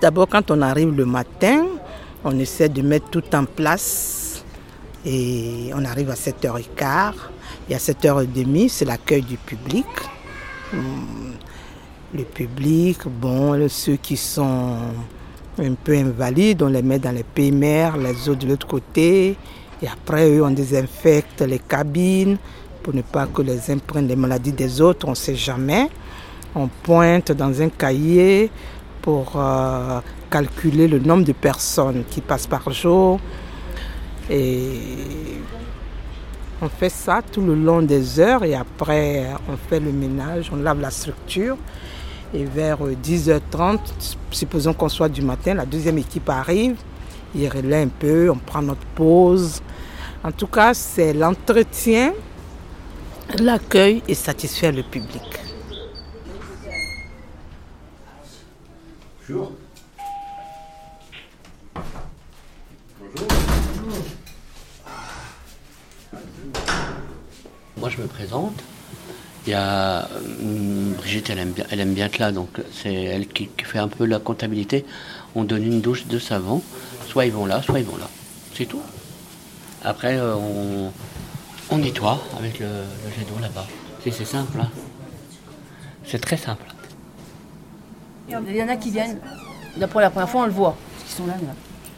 D'abord, quand on arrive le matin, on essaie de mettre tout en place. Et on arrive à 7h15. Et à 7h30, c'est l'accueil du public. Hum, le public, bon, ceux qui sont un peu invalides, on les met dans les PMR, les autres de l'autre côté. Et après, eux, on désinfecte les cabines pour ne pas que les uns prennent les maladies des autres, on ne sait jamais. On pointe dans un cahier pour euh, calculer le nombre de personnes qui passent par jour. Et on fait ça tout le long des heures et après on fait le ménage, on lave la structure. Et vers 10h30, supposons qu'on soit du matin, la deuxième équipe arrive, il relaie un peu, on prend notre pause. En tout cas, c'est l'entretien, l'accueil et satisfaire le public. Moi, je me présente. Il y a hum, Brigitte, elle aime bien, elle aime bien là, donc c'est elle qui, fait un peu la comptabilité. On donne une douche de savon, soit ils vont là, soit ils vont là. C'est tout. Après, euh, on, nettoie avec le, jet d'eau là-bas. C'est simple. Hein. C'est très simple. Il y en a qui viennent, pour la première fois, on le voit, parce qu'ils sont là.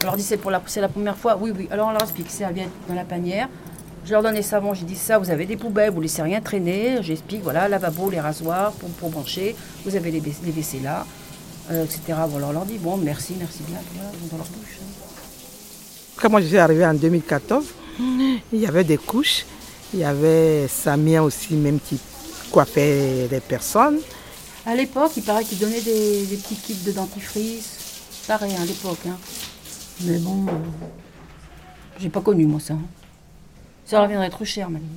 On leur dit c'est la, la première fois, oui, oui. Alors on leur explique, ça vient dans la panière, je leur donne les savons, j'ai dit ça, vous avez des poubelles, vous laissez rien traîner. J'explique, voilà, lavabo, les rasoirs pour, pour brancher, vous avez les, les WC là, euh, etc. Bon, alors on leur dit, bon, merci, merci bien, ils vont dans leur douche. Hein. Quand moi je suis arrivée en 2014, il y avait des couches, il y avait Samia aussi, même qui coiffait les personnes. À l'époque, il paraît qu'ils donnaient des, petits kits de dentifrice, pareil à l'époque. Hein. Mais bon, euh, j'ai pas connu moi ça. Hein. Ça reviendrait trop cher, madame.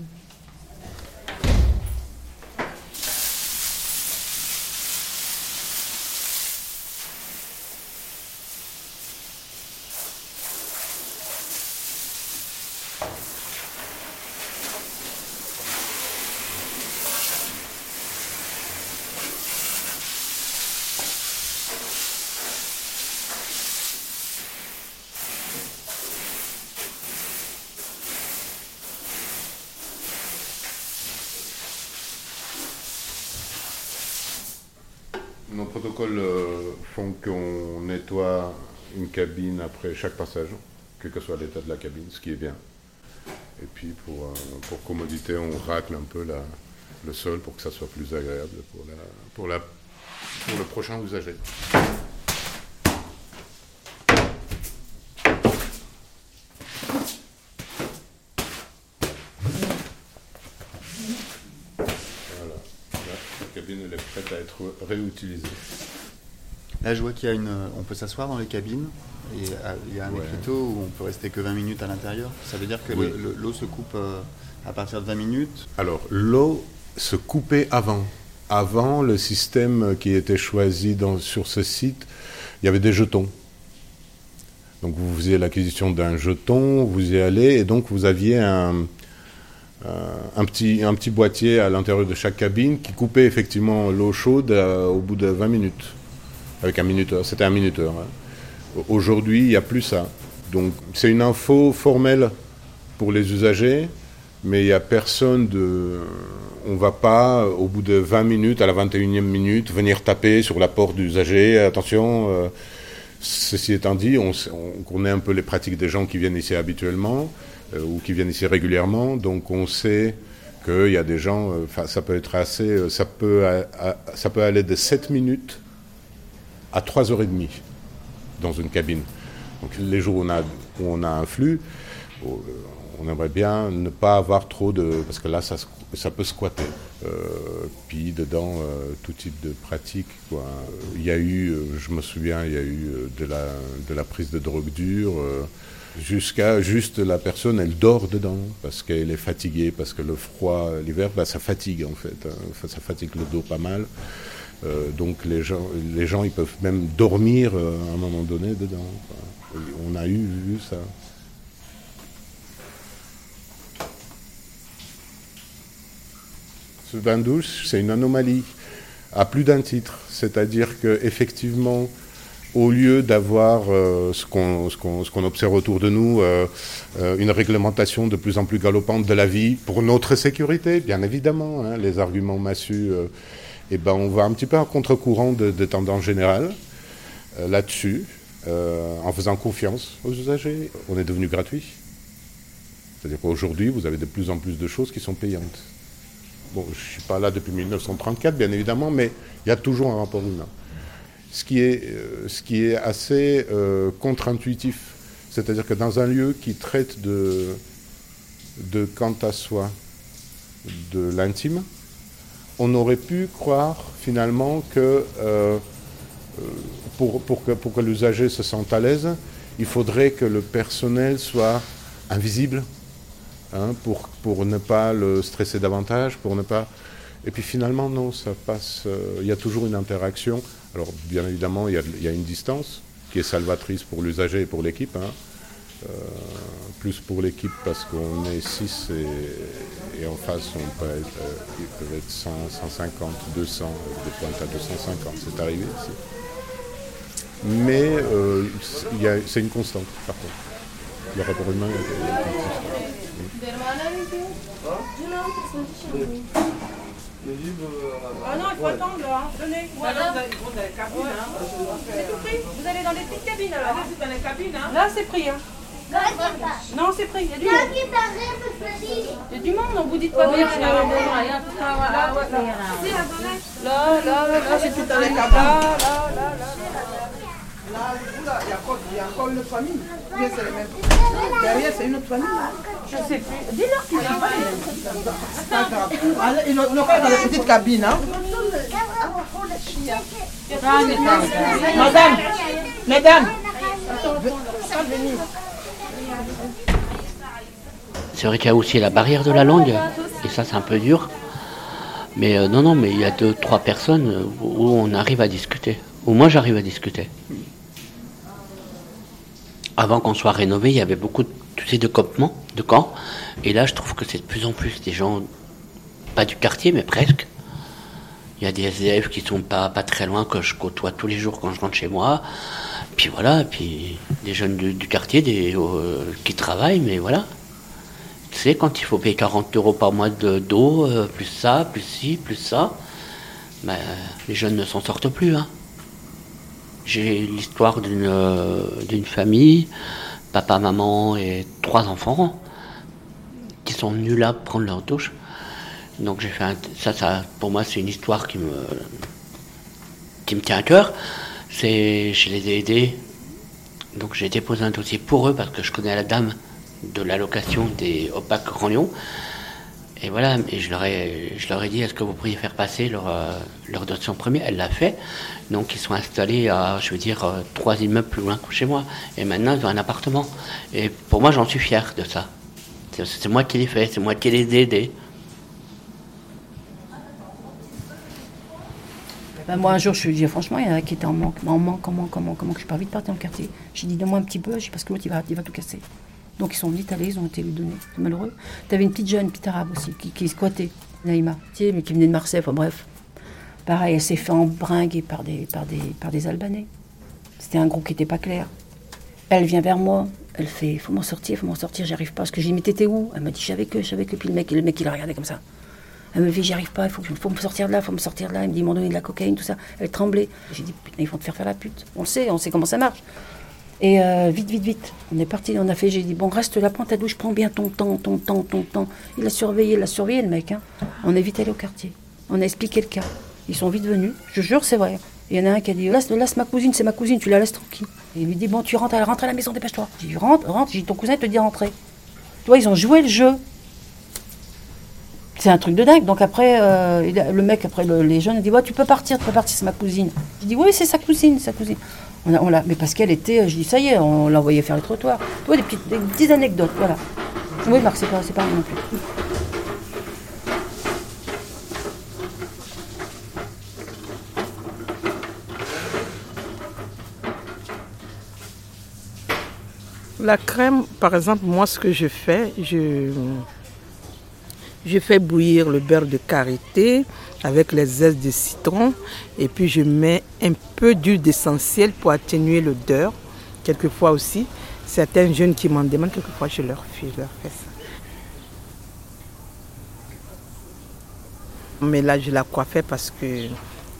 Nos protocoles euh, font qu'on nettoie une cabine après chaque passage, quel que soit l'état de la cabine, ce qui est bien. Et puis pour, euh, pour commodité, on racle un peu la, le sol pour que ça soit plus agréable pour, la, pour, la, pour le prochain usager. Prête à être réutilisée. Là, je vois qu'il y a une. On peut s'asseoir dans les cabines. Et euh, il y a un écriteau où on peut rester que 20 minutes à l'intérieur. Ça veut dire que l'eau se coupe euh, à partir de 20 minutes Alors, l'eau se coupait avant. Avant, le système qui était choisi dans, sur ce site, il y avait des jetons. Donc, vous faisiez l'acquisition d'un jeton, vous y allez, et donc vous aviez un, un, petit, un petit boîtier à l'intérieur de chaque cabine qui coupait effectivement l'eau chaude euh, au bout de 20 minutes. Avec un minuteur, c'était un minuteur. Hein. Aujourd'hui, il n'y a plus ça. Donc c'est une info formelle pour les usagers, mais il n'y a personne de... On ne va pas, au bout de 20 minutes, à la 21e minute, venir taper sur la porte d'usager. Attention, euh, ceci étant dit, on connaît un peu les pratiques des gens qui viennent ici habituellement. Euh, ou qui viennent ici régulièrement. Donc on sait qu'il y a des gens, euh, ça peut être assez, euh, ça peut, ça peut aller de 7 minutes à 3h30 dans une cabine. Donc les jours où on a, où on a un flux, on aimerait bien ne pas avoir trop de... Parce que là, ça, ça peut squatter. puis dedans, tout type de pratique. Quoi. Il y a eu, je me souviens, il y a eu de la, de la prise de drogue dure jusqu'à juste la personne, elle dort dedans parce qu'elle est fatiguée, parce que le froid, l'hiver, bah, ça fatigue en fait, hein. ça fatigue le dos pas mal. Euh, donc les gens, les gens, ils peuvent même dormir euh, à un moment donné dedans. On a eu ça. Ce bain douche, c'est une anomalie à plus d'un titre, c'est-à-dire que effectivement au lieu d'avoir euh, ce qu'on observe autour de nous, euh, euh, une réglementation de plus en plus galopante de la vie pour notre sécurité, bien évidemment, hein, les arguments massus, et eh ben on va un petit peu à contre-courant de, de tendances générales là-dessus, en faisant confiance aux usagers. On est devenu gratuit. C'est-à-dire qu'aujourd'hui, vous avez de plus en plus de choses qui sont payantes. Bon, je ne suis pas là depuis 1934, bien évidemment, mais il y a toujours un rapport humain ce qui est, euh, ce qui est assez euh, contre-intuitif. C'est-à-dire que dans un lieu qui traite de, quant à soi, de l'intime, on aurait pu croire finalement que, euh, que, pour que l'usager se sente à l'aise, il faudrait que le personnel soit invisible hein, pour, pour ne pas le stresser davantage, pour ne pas... Et puis finalement, non, ça passe. Il y a toujours une interaction alors, bien évidemment, il y, a, une distance qui est salvatrice pour l'usager et pour l'équipe. Hein. Euh, plus pour l'équipe parce qu'on est 6 et, en face, on peut être, euh, ils peuvent être 100, 150, 200, des pointes à 250. C'est arrivé ici. Mais euh, c'est une constante, par contre. Le rapport humain est, une. Ah non, il faut attendre là. Venez. Voilà. C'est tout pris. Vous allez dans les petites cabines alors. Là, dans les cabines. Hein. Là, c'est pris. Hein. Non, c'est pris. Il y a du monde. Il y a du monde, on vous dit pas bien. Là, là, là, là, c'est tout dans les cabines. Là, là, là, là. Là, il y a encore une autre famille? c'est les mêmes? Derrière, c'est une autre famille. Je ne sais plus. Dis-leur qu'ils sont pas les mêmes. C'est pas grave. Ils sont dans la petite cabine. Hein. Madame, mesdames, C'est vrai qu'il y a aussi la barrière de la langue, et ça c'est un peu dur. Mais euh, non, non, mais il y a deux, trois personnes où on arrive à discuter, où moi j'arrive à discuter avant qu'on soit rénové, il y avait beaucoup de, de campements, de camps. Et là, je trouve que c'est de plus en plus des gens, pas du quartier, mais presque. Il y a des SDF qui sont pas, pas très loin, que je côtoie tous les jours quand je rentre chez moi. Puis voilà, puis des jeunes du, quartier des, euh, qui travaillent, mais voilà. Tu sais, quand il faut payer 40 euros par mois d'eau, euh, plus ça, plus ci, plus ça, ben, les jeunes ne s'en sortent plus. Hein. J'ai l'histoire euh, d'une famille, papa, maman et trois enfants, qui sont venus là prendre leur douche. Donc j'ai fait ça, ça, pour moi, c'est une histoire qui me, qui me tient à cœur. Je les ai aidés. Donc j'ai déposé un dossier pour eux parce que je connais la dame de l'allocation des OPAC Grand Lyon. Et voilà, et je leur ai, je leur ai dit, est-ce que vous pourriez faire passer leur, euh, leur dossier en premier Elle l'a fait. Donc ils sont installés à, je veux dire, euh, trois immeubles plus loin que chez moi. Et maintenant, ils ont un appartement. Et pour moi, j'en suis fier de ça. C'est moi qui l'ai fait, c'est moi qui les ai aidés. Ben moi, un jour, je lui dit, franchement, il y en a qui étaient en manque. en manque, en manque, en manque, en. Je suis pas vite partir dans le quartier. J'ai dit, donne-moi un petit peu, parce que l'autre, il va, il va tout casser. Donc ils sont vite allés, ils ont été lui donnés. C'est malheureux. Tu avais une petite jeune, une petite arabe aussi, qui, squattait, Naïma, mais qui venait de Marseille, enfin bref. Pareil, elle s'est fait embringuer par des, par des, par des Albanais. C'était un groupe qui n'était pas clair. Elle vient vers moi, elle fait Faut m'en sortir, faut m'en sortir, j'arrive pas. Parce que j'ai dit Mais t'étais où? Elle m'a dit J'avais que, j'avais que. Puis le mec, le mec, il a regardé comme ça. Elle me dit J'y arrive pas, il faut, faut me sortir de là, faut me sortir de là. Il me dit Ils m'ont donné de la cocaïne, tout ça. Elle tremblait. J'ai dit Putain, ils vont te faire faire la pute. On le sait, on sait comment ça marche. Et euh, vite, vite, vite. On est parti, on a fait, j'ai dit, bon, reste là, prends ta douche, prends bien ton temps, ton temps, ton temps. Il a surveillé, il a surveillé le mec. Hein. On est vite allé au quartier. On a expliqué le cas. Ils sont vite venus, je jure, c'est vrai. Il y en a un qui a dit, laisse, laisse ma cousine, c'est ma cousine, tu la laisses tranquille. Et il lui dit, bon, tu rentres, rentre à la maison, dépêche-toi. J'ai dit, rentre, rentre, j'ai dit, ton cousin te dit rentrer. Toi, ils ont joué le jeu. C'est un truc de dingue. Donc après, euh, le mec, après les jeunes, il dit, ouais, tu peux partir, tu peux partir, c'est ma cousine. Je dis, oui, c'est sa cousine, sa cousine. Mais parce qu'elle était, je dis, ça y est, on l'a envoyé faire les trottoirs. Tu vois, des petites, des petites anecdotes, voilà. Oui, Marc, c'est pas, c'est pas non plus. La crème, par exemple, moi, ce que je fais, je, Je fais bouillir le beurre de karité avec les zestes de citron et puis je mets un peu d'huile d'essentiel pour atténuer l'odeur. Quelquefois aussi, certains jeunes qui m'en demandent, quelquefois je leur fais, je leur fais ça. Mais là, je la coiffais parce que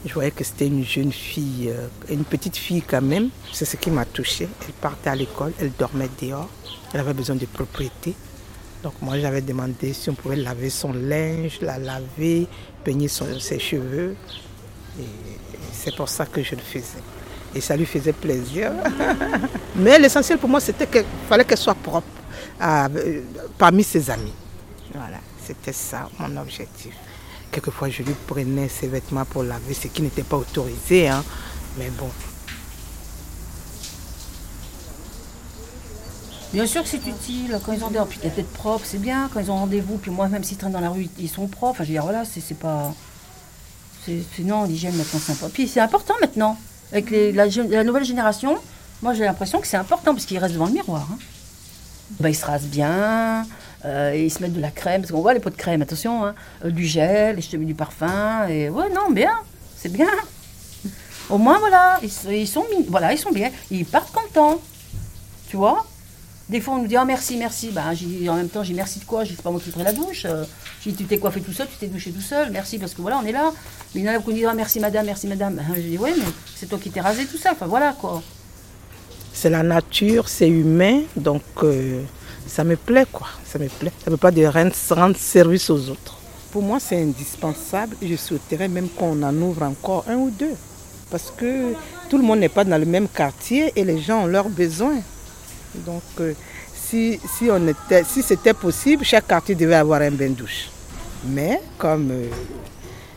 je voyais que c'était une jeune fille, euh, une petite fille quand même. C'est ce qui m'a touchée. Elle partait à l'école, elle dormait dehors. Elle avait besoin de propriété. Donc moi, j'avais demandé si on pouvait laver son linge, la laver, peigner ses cheveux. Et c'est pour ça que je le faisais. Et ça lui faisait plaisir. Mais l'essentiel pour moi, c'était qu'il fallait qu'elle soit propre euh, parmi ses amis. Voilà, c'était ça mon objectif. Quelquefois, je lui prenais ses vêtements pour laver, ce qui n'était pas autorisé. Hein. Mais bon. Bien sûr que c'est utile. Quand ils ont des puis tête propre, c'est bien. Quand ils ont rendez-vous, puis moi, même s'ils traînent dans la rue, ils sont propres. Enfin, je veux dire, voilà, c'est pas. C'est, non, l'hygiène maintenant, c'est important. Puis c'est important maintenant. Avec la, nouvelle génération, moi, j'ai l'impression que c'est important parce qu'ils restent devant le miroir. Hein. Ben, ils se rasent bien, euh, ils se mettent de la crème, parce qu'on voit les pots de crème, attention, hein. euh, du gel, et je te mets du parfum, et ouais, non, bien, c'est bien. Au moins, voilà, ils, sont, voilà, ils sont bien, ils partent contents, tu vois. Des fois, on nous dit, oh merci, merci. Ben, en même temps, j'ai merci de quoi? Je sais pas moi qui ferai la douche. Euh, j'ai tu t'es coiffé tout seul, tu t'es douché tout seul, merci, parce que voilà, on est là. Mais il y en a qui disent, oh, merci madame, merci madame. Ben, je dis, ouais, mais c'est toi qui t'es rasé tout ça, enfin voilà quoi. C'est la nature, c'est humain, donc ça me plaît quoi, ça me plaît. Ça ne veut pas de rendre service aux autres. Pour moi, c'est indispensable et je souhaiterais même qu'on en ouvre encore un ou deux. Parce que tout le monde n'est pas dans le même quartier et les gens ont leurs besoins. Donc, euh, si, si, on était, si c'était possible, chaque quartier devait avoir un bain-douche. Mais comme euh,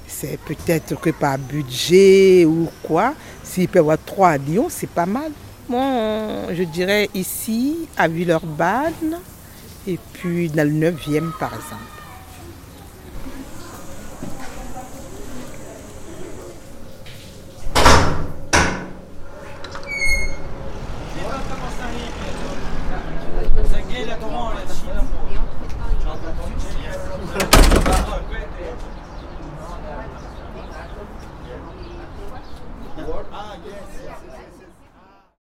c'est peut-être que par budget ou quoi, s'il peut y avoir trois à Lyon, c'est pas mal. Moi, je dirais ici, à Villeurbanne, et puis dans le 9e par exemple. What? Ah, yes, yes.